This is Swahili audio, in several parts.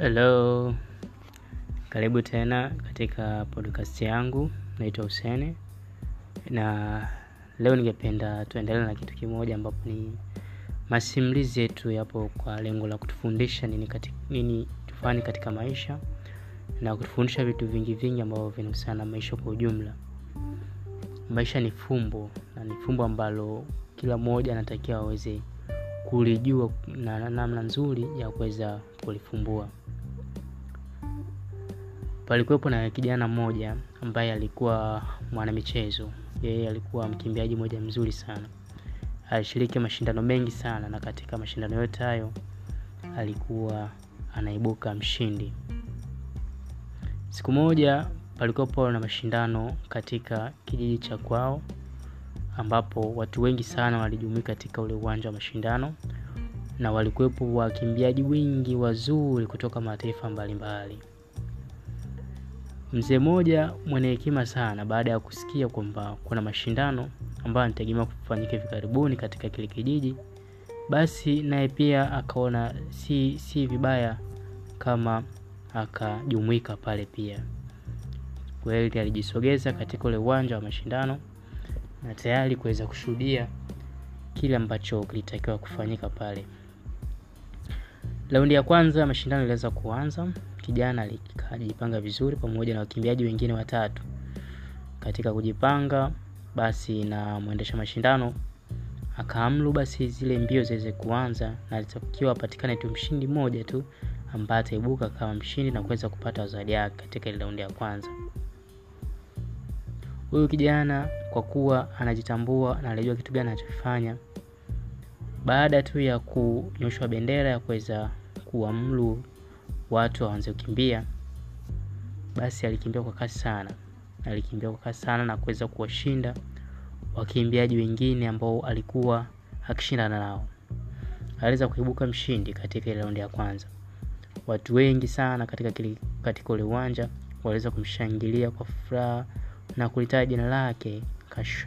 Hello, karibu tena katika podcast yangu, naitwa husene na leo ningependa tuendelee na kitu kimoja ambapo ni masimulizi yetu yapo kwa lengo la kutufundisha nini, katika, nini tufanye katika maisha na kutufundisha vitu vingi vingi ambavyo vinahusiana na maisha kwa ujumla. Maisha ni fumbo na ni fumbo ambalo kila mmoja anatakiwa aweze kulijua na namna nzuri ya kuweza kulifumbua. Palikuwepo na kijana mmoja ambaye alikuwa mwanamichezo. Yeye alikuwa mkimbiaji mmoja mzuri sana. Alishiriki mashindano mengi sana na katika mashindano yote hayo alikuwa anaibuka mshindi. Siku moja palikuwepo na mashindano katika kijiji cha kwao ambapo watu wengi sana walijumuika katika ule uwanja wa mashindano na walikuwepo wakimbiaji wengi wazuri kutoka mataifa mbalimbali. Mzee mmoja mwenye hekima sana baada ya kusikia kwamba kuna mashindano ambayo anategemea kufanyika hivi karibuni katika kile kijiji, basi naye pia akaona si, si vibaya kama akajumuika pale pia. Kweli alijisogeza katika ule uwanja wa mashindano na tayari kuweza kushuhudia kile ambacho kilitakiwa kufanyika pale. Raundi ya kwanza mashindano iliweza kuanza. Kijana alikajipanga vizuri pamoja na wakimbiaji wengine watatu. Katika kujipanga basi, na mwendesha mashindano akaamlu basi zile mbio ziweze kuanza, na alitakiwa apatikane tu mshindi mmoja tu ambaye ataibuka kama mshindi na kuweza kupata zawadi yake katika ile raundi ya kwanza. Huyu kijana kwa kuwa anajitambua na alijua kitu gani anachofanya, baada tu ya kunyoshwa bendera ya kuweza kuamuru watu waanze kukimbia, basi alikimbia kwa kasi sana, alikimbia kwa kasi sana na kuweza kuwashinda wakimbiaji wengine ambao alikuwa akishindana nao. Aliweza kuibuka mshindi katika ile raundi ya kwanza. Watu wengi sana katika katika ule uwanja waliweza kumshangilia kwa furaha na kulitaja jina lake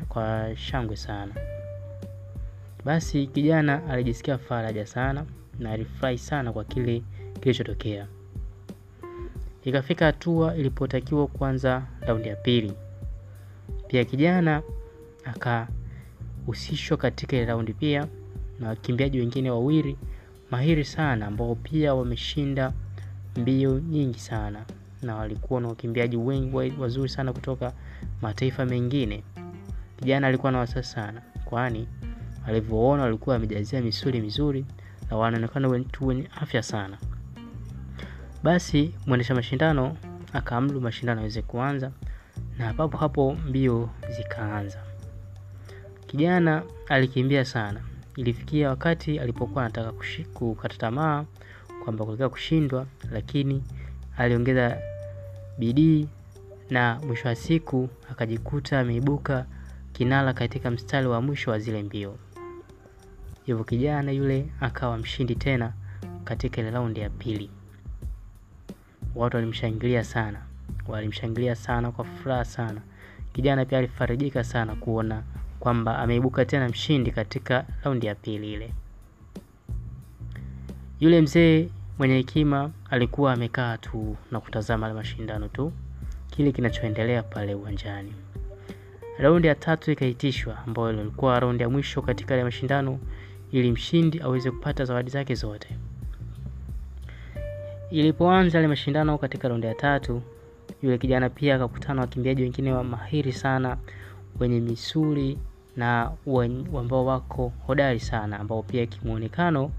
kwa shangwe sana. Basi kijana alijisikia faraja sana na alifurahi sana kwa kile kilichotokea. Ikafika hatua ilipotakiwa kuanza raundi ya pili, pia kijana akahusishwa katika ile raundi pia na wakimbiaji wengine wawili mahiri sana ambao pia wameshinda mbio nyingi sana na walikuwa na wakimbiaji wengi wazuri sana kutoka mataifa mengine. Kijana alikuwa na wasiwasi sana, kwani alivyoona walikuwa wamejazia misuli mizuri na wanaonekana watu wenye afya sana. Basi mwendesha mashindano akaamuru mashindano yaweze kuanza, na papo hapo mbio zikaanza. Kijana alikimbia sana, ilifikia wakati alipokuwa anataka kukata tamaa kwamba kulikuwa kushindwa, lakini aliongeza bidii na mwisho wa siku akajikuta ameibuka kinara katika mstari wa mwisho wa zile mbio. Hivyo kijana yule akawa mshindi tena katika ile raundi ya pili. Watu walimshangilia sana, walimshangilia sana kwa furaha sana. Kijana pia alifarijika sana kuona kwamba ameibuka tena mshindi katika raundi ya pili ile. Yule mzee mwenye hekima alikuwa amekaa tu na kutazama la mashindano tu, kile kinachoendelea pale uwanjani. Raundi ya tatu ikaitishwa, ambayo ilikuwa raundi ya mwisho katika ya mashindano, ili mshindi aweze kupata zawadi zake zote. Ilipoanza ile mashindano katika raundi ya tatu, yule kijana pia akakutana wakimbiaji wengine wa mahiri sana wenye misuli na ambao wako hodari sana, ambao pia kimuonekano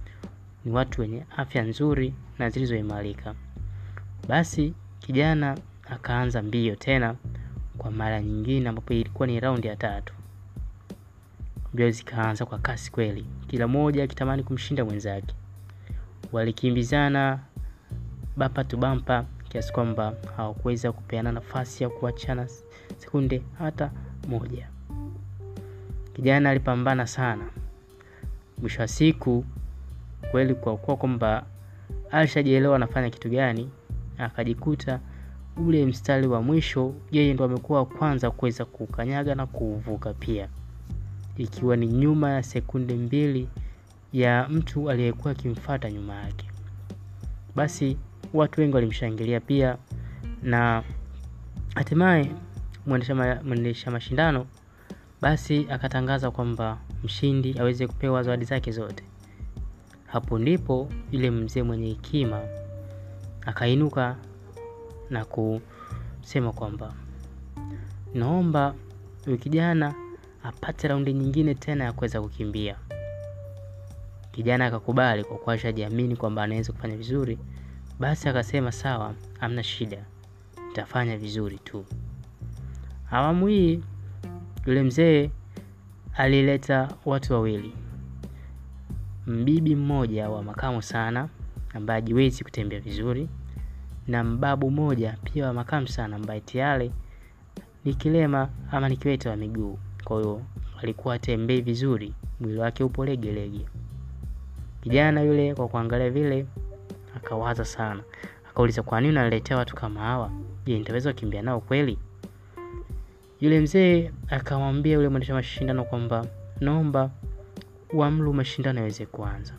ni watu wenye afya nzuri na zilizoimarika. Basi kijana akaanza mbio tena kwa mara nyingine, ambapo ilikuwa ni raundi ya tatu. Mbio zikaanza kwa kasi kweli, kila mmoja akitamani kumshinda mwenzake. Walikimbizana bampa tu kiasi kwamba hawakuweza kupeana nafasi ya kuachana sekunde hata moja. Kijana alipambana sana, mwisho wa siku kweli, kwa kuwa kwamba alishajielewa anafanya kitu gani, akajikuta ule mstari wa mwisho yeye ndo amekuwa wa kwanza kuweza kukanyaga na kuuvuka pia, ikiwa ni nyuma ya sekunde mbili ya mtu aliyekuwa akimfata nyuma yake. Basi watu wengi walimshangilia pia. Na hatimaye mwendesha, mwendesha mashindano basi akatangaza kwamba mshindi aweze kupewa zawadi zake zote. Hapo ndipo yule mzee mwenye hekima akainuka na kusema kwamba naomba huyu kijana apate raundi nyingine tena ya kuweza kukimbia. Kijana akakubali kwa kuwa ashajiamini kwamba anaweza kufanya vizuri basi akasema sawa amna shida nitafanya vizuri tu. Awamu hii yule mzee alileta watu wawili. Mbibi mmoja wa makamu sana ambaye hajiwezi kutembea vizuri na mbabu mmoja pia wa makamu sana ambaye tayari ni kilema ama ni kiwete wa miguu. Kwa hiyo alikuwa atembei vizuri mwili wake upo legelege. Kijana yule kwa kuangalia vile akawaza sana. Akauliza kwa nini unaletea watu kama hawa? Je nitaweza kukimbia nao kweli? Yule mzee akamwambia yule mwendesha mashindano kwamba naomba uamru mashindano yaweze kuanza.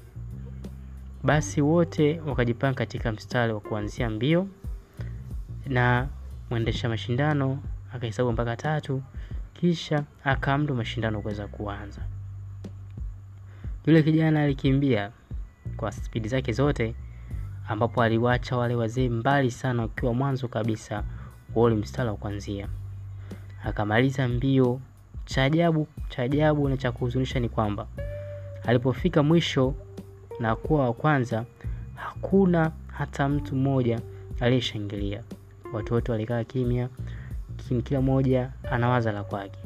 Basi wote wakajipanga katika mstari wa kuanzia mbio na mwendesha mashindano akahesabu mpaka tatu kisha akaamru mashindano kuweza kuanza. Yule kijana alikimbia kwa spidi zake zote ambapo aliwacha wale wazee mbali sana wakiwa mwanzo kabisa wa ule mstari wa kwanzia. akamaliza mbio cha ajabu cha ajabu na cha kuhuzunisha ni kwamba alipofika mwisho na kuwa wa kwanza hakuna hata mtu mmoja aliyeshangilia. Watu wote walikaa kimya kila mmoja anawaza la kwake.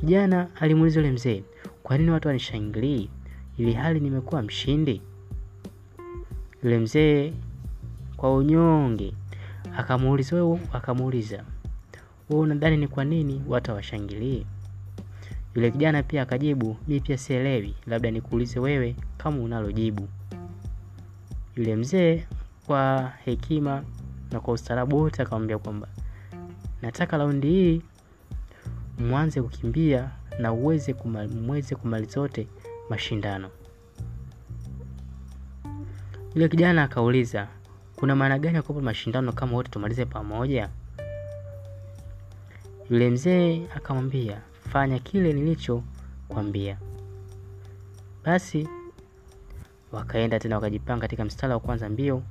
Kijana alimuuliza yule mzee kwa nini watu wanishangilii ili hali nimekuwa mshindi yule mzee kwa unyonge akamuuliza wewe akamuuliza wewe unadhani ni kwa nini watu hawashangilie? yule kijana pia akajibu mi pia sielewi labda nikuulize wewe kama unalojibu. yule mzee kwa hekima na kwa ustaarabu wote akamwambia kwamba nataka raundi hii mwanze kukimbia na uweze kumaliza zote mashindano yule kijana akauliza kuna maana gani ya kuwepo mashindano kama wote tumalize pamoja? Yule mzee akamwambia fanya kile nilichokwambia. Basi wakaenda tena wakajipanga katika mstari wa kwanza mbio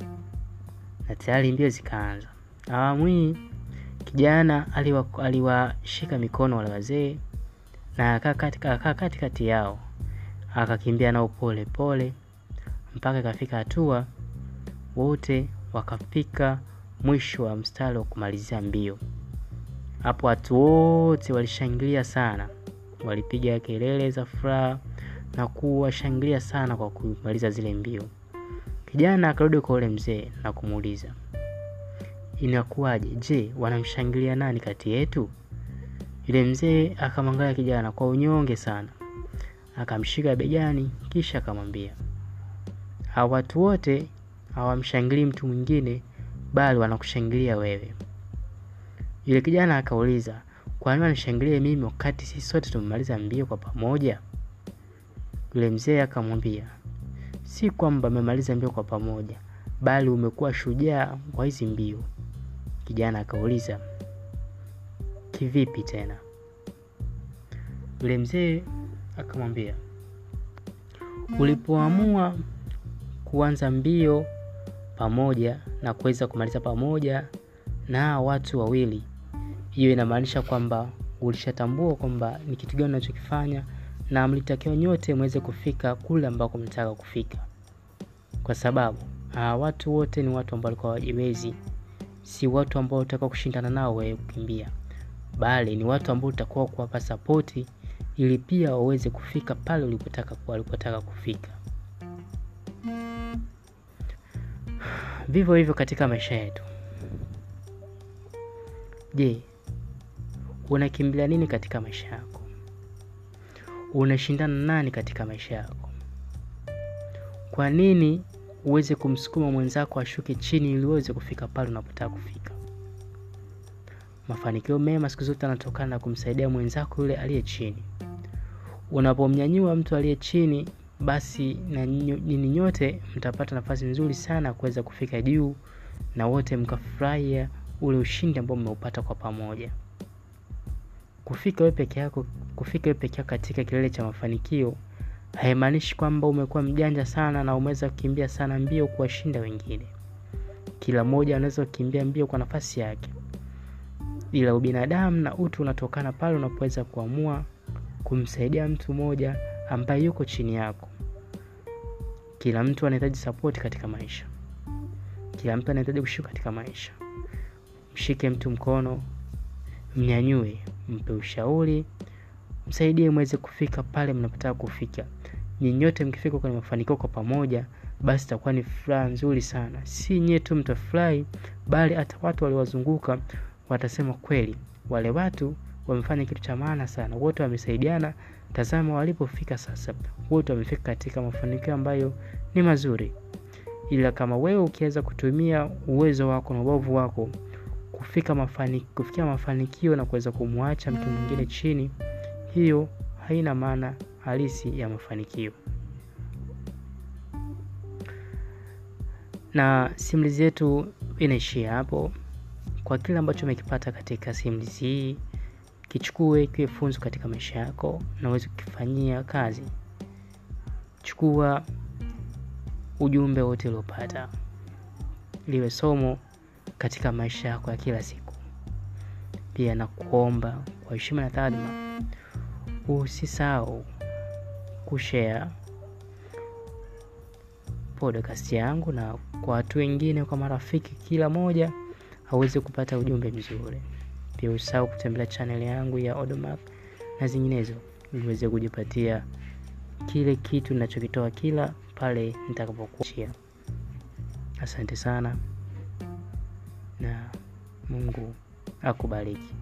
na tayari mbio zikaanza. Awamu hii kijana aliwashika aliwa mikono wale wazee na akakaa katikati yao akakimbia nao pole pole mpaka ikafika hatua wote wakafika mwisho wa mstari wa kumalizia mbio. Hapo watu wote walishangilia sana walipiga kelele za furaha na kuwashangilia sana kwa kumaliza zile mbio. Kijana akarudi kwa ule mzee na kumuuliza inakuwaje? Je wanamshangilia nani kati yetu? Yule mzee akamwangalia kijana kwa unyonge sana. Akamshika begani kisha akamwambia watu wote hawamshangilii mtu mwingine bali wanakushangilia wewe. Yule kijana akauliza kwa nini wanishangilie mimi wakati sisi sote tumemaliza mbio kwa pamoja? Yule mzee akamwambia si kwamba amemaliza mbio kwa pamoja bali umekuwa shujaa kwa hizi mbio. Kijana akauliza kivipi tena? Yule mzee akamwambia ulipoamua kuanza mbio pamoja na kuweza kumaliza pamoja na watu wawili. Hiyo inamaanisha kwamba ulishatambua kwamba ni kitu gani unachokifanya na mlitakiwa nyote mweze kufika kule ambako mlitaka kufika. Kwa sababu hawa watu wote ni watu ambao walikuwa wajiwezi si watu ambao utaka kushindana nao wewe kukimbia. Bali ni watu ambao utakuwa kuwapa sapoti ili pia waweze kufika pale walipotaka kufika vivyo hivyo katika maisha yetu. Je unakimbilia nini katika maisha yako? Unashindana nani katika maisha yako? Kwa nini uweze kumsukuma mwenzako ashuke chini ili uweze kufika pale unapotaka kufika? Mafanikio mema siku zote yanatokana na kumsaidia mwenzako yule aliye chini. Unapomnyanyua mtu aliye chini basi na nyinyi nyote mtapata nafasi nzuri sana kuweza kufika juu na wote mkafurahia ule ushindi ambao mmeupata kwa pamoja. Kufika wewe peke yako, kufika wewe peke yako katika kilele cha mafanikio haimaanishi kwamba umekuwa mjanja sana na umeweza kukimbia sana mbio kuwashinda wengine. Kila mmoja anaweza kukimbia mbio kwa nafasi yake, ila ubinadamu na utu unatokana pale unapoweza kuamua kumsaidia mtu mmoja ambaye yuko chini yako. Kila mtu anahitaji sapoti katika maisha, kila mtu anahitaji kushuka katika maisha. Mshike mtu mkono, mnyanyue, mpe ushauri, msaidie mweze kufika pale mnapotaka kufika. Nyinyote mkifika kwenye mafanikio kwa pamoja, basi itakuwa ni furaha nzuri sana. Si nyie tu mtafurahi, bali hata watu waliwazunguka watasema kweli, wale watu wamefanya kitu cha maana sana, wote wamesaidiana. Tazama walipofika sasa, wote wamefika katika mafanikio ambayo ni mazuri. Ila kama wewe ukiweza kutumia uwezo wako na ubavu wako kufika mafani, kufikia mafanikio na kuweza kumwacha mtu mwingine chini, hiyo haina maana halisi ya mafanikio. Na simulizi yetu inaishia hapo. Kwa kile ambacho umekipata katika simulizi hii, kichukue kiwe funzo katika maisha yako na uweze kukifanyia kazi. Chukua ujumbe wote uliopata, liwe somo katika maisha yako ya kila siku. Pia na kuomba kwa heshima na taadhima, usisahau kushare podcast yangu na kwa watu wengine, kwa marafiki, kila moja aweze kupata ujumbe mzuri. Pia usahau kutembelea chaneli yangu ya Odomap na zinginezo, ili uweze kujipatia kile kitu ninachokitoa kila pale nitakapokuachia. Asante sana na Mungu akubariki.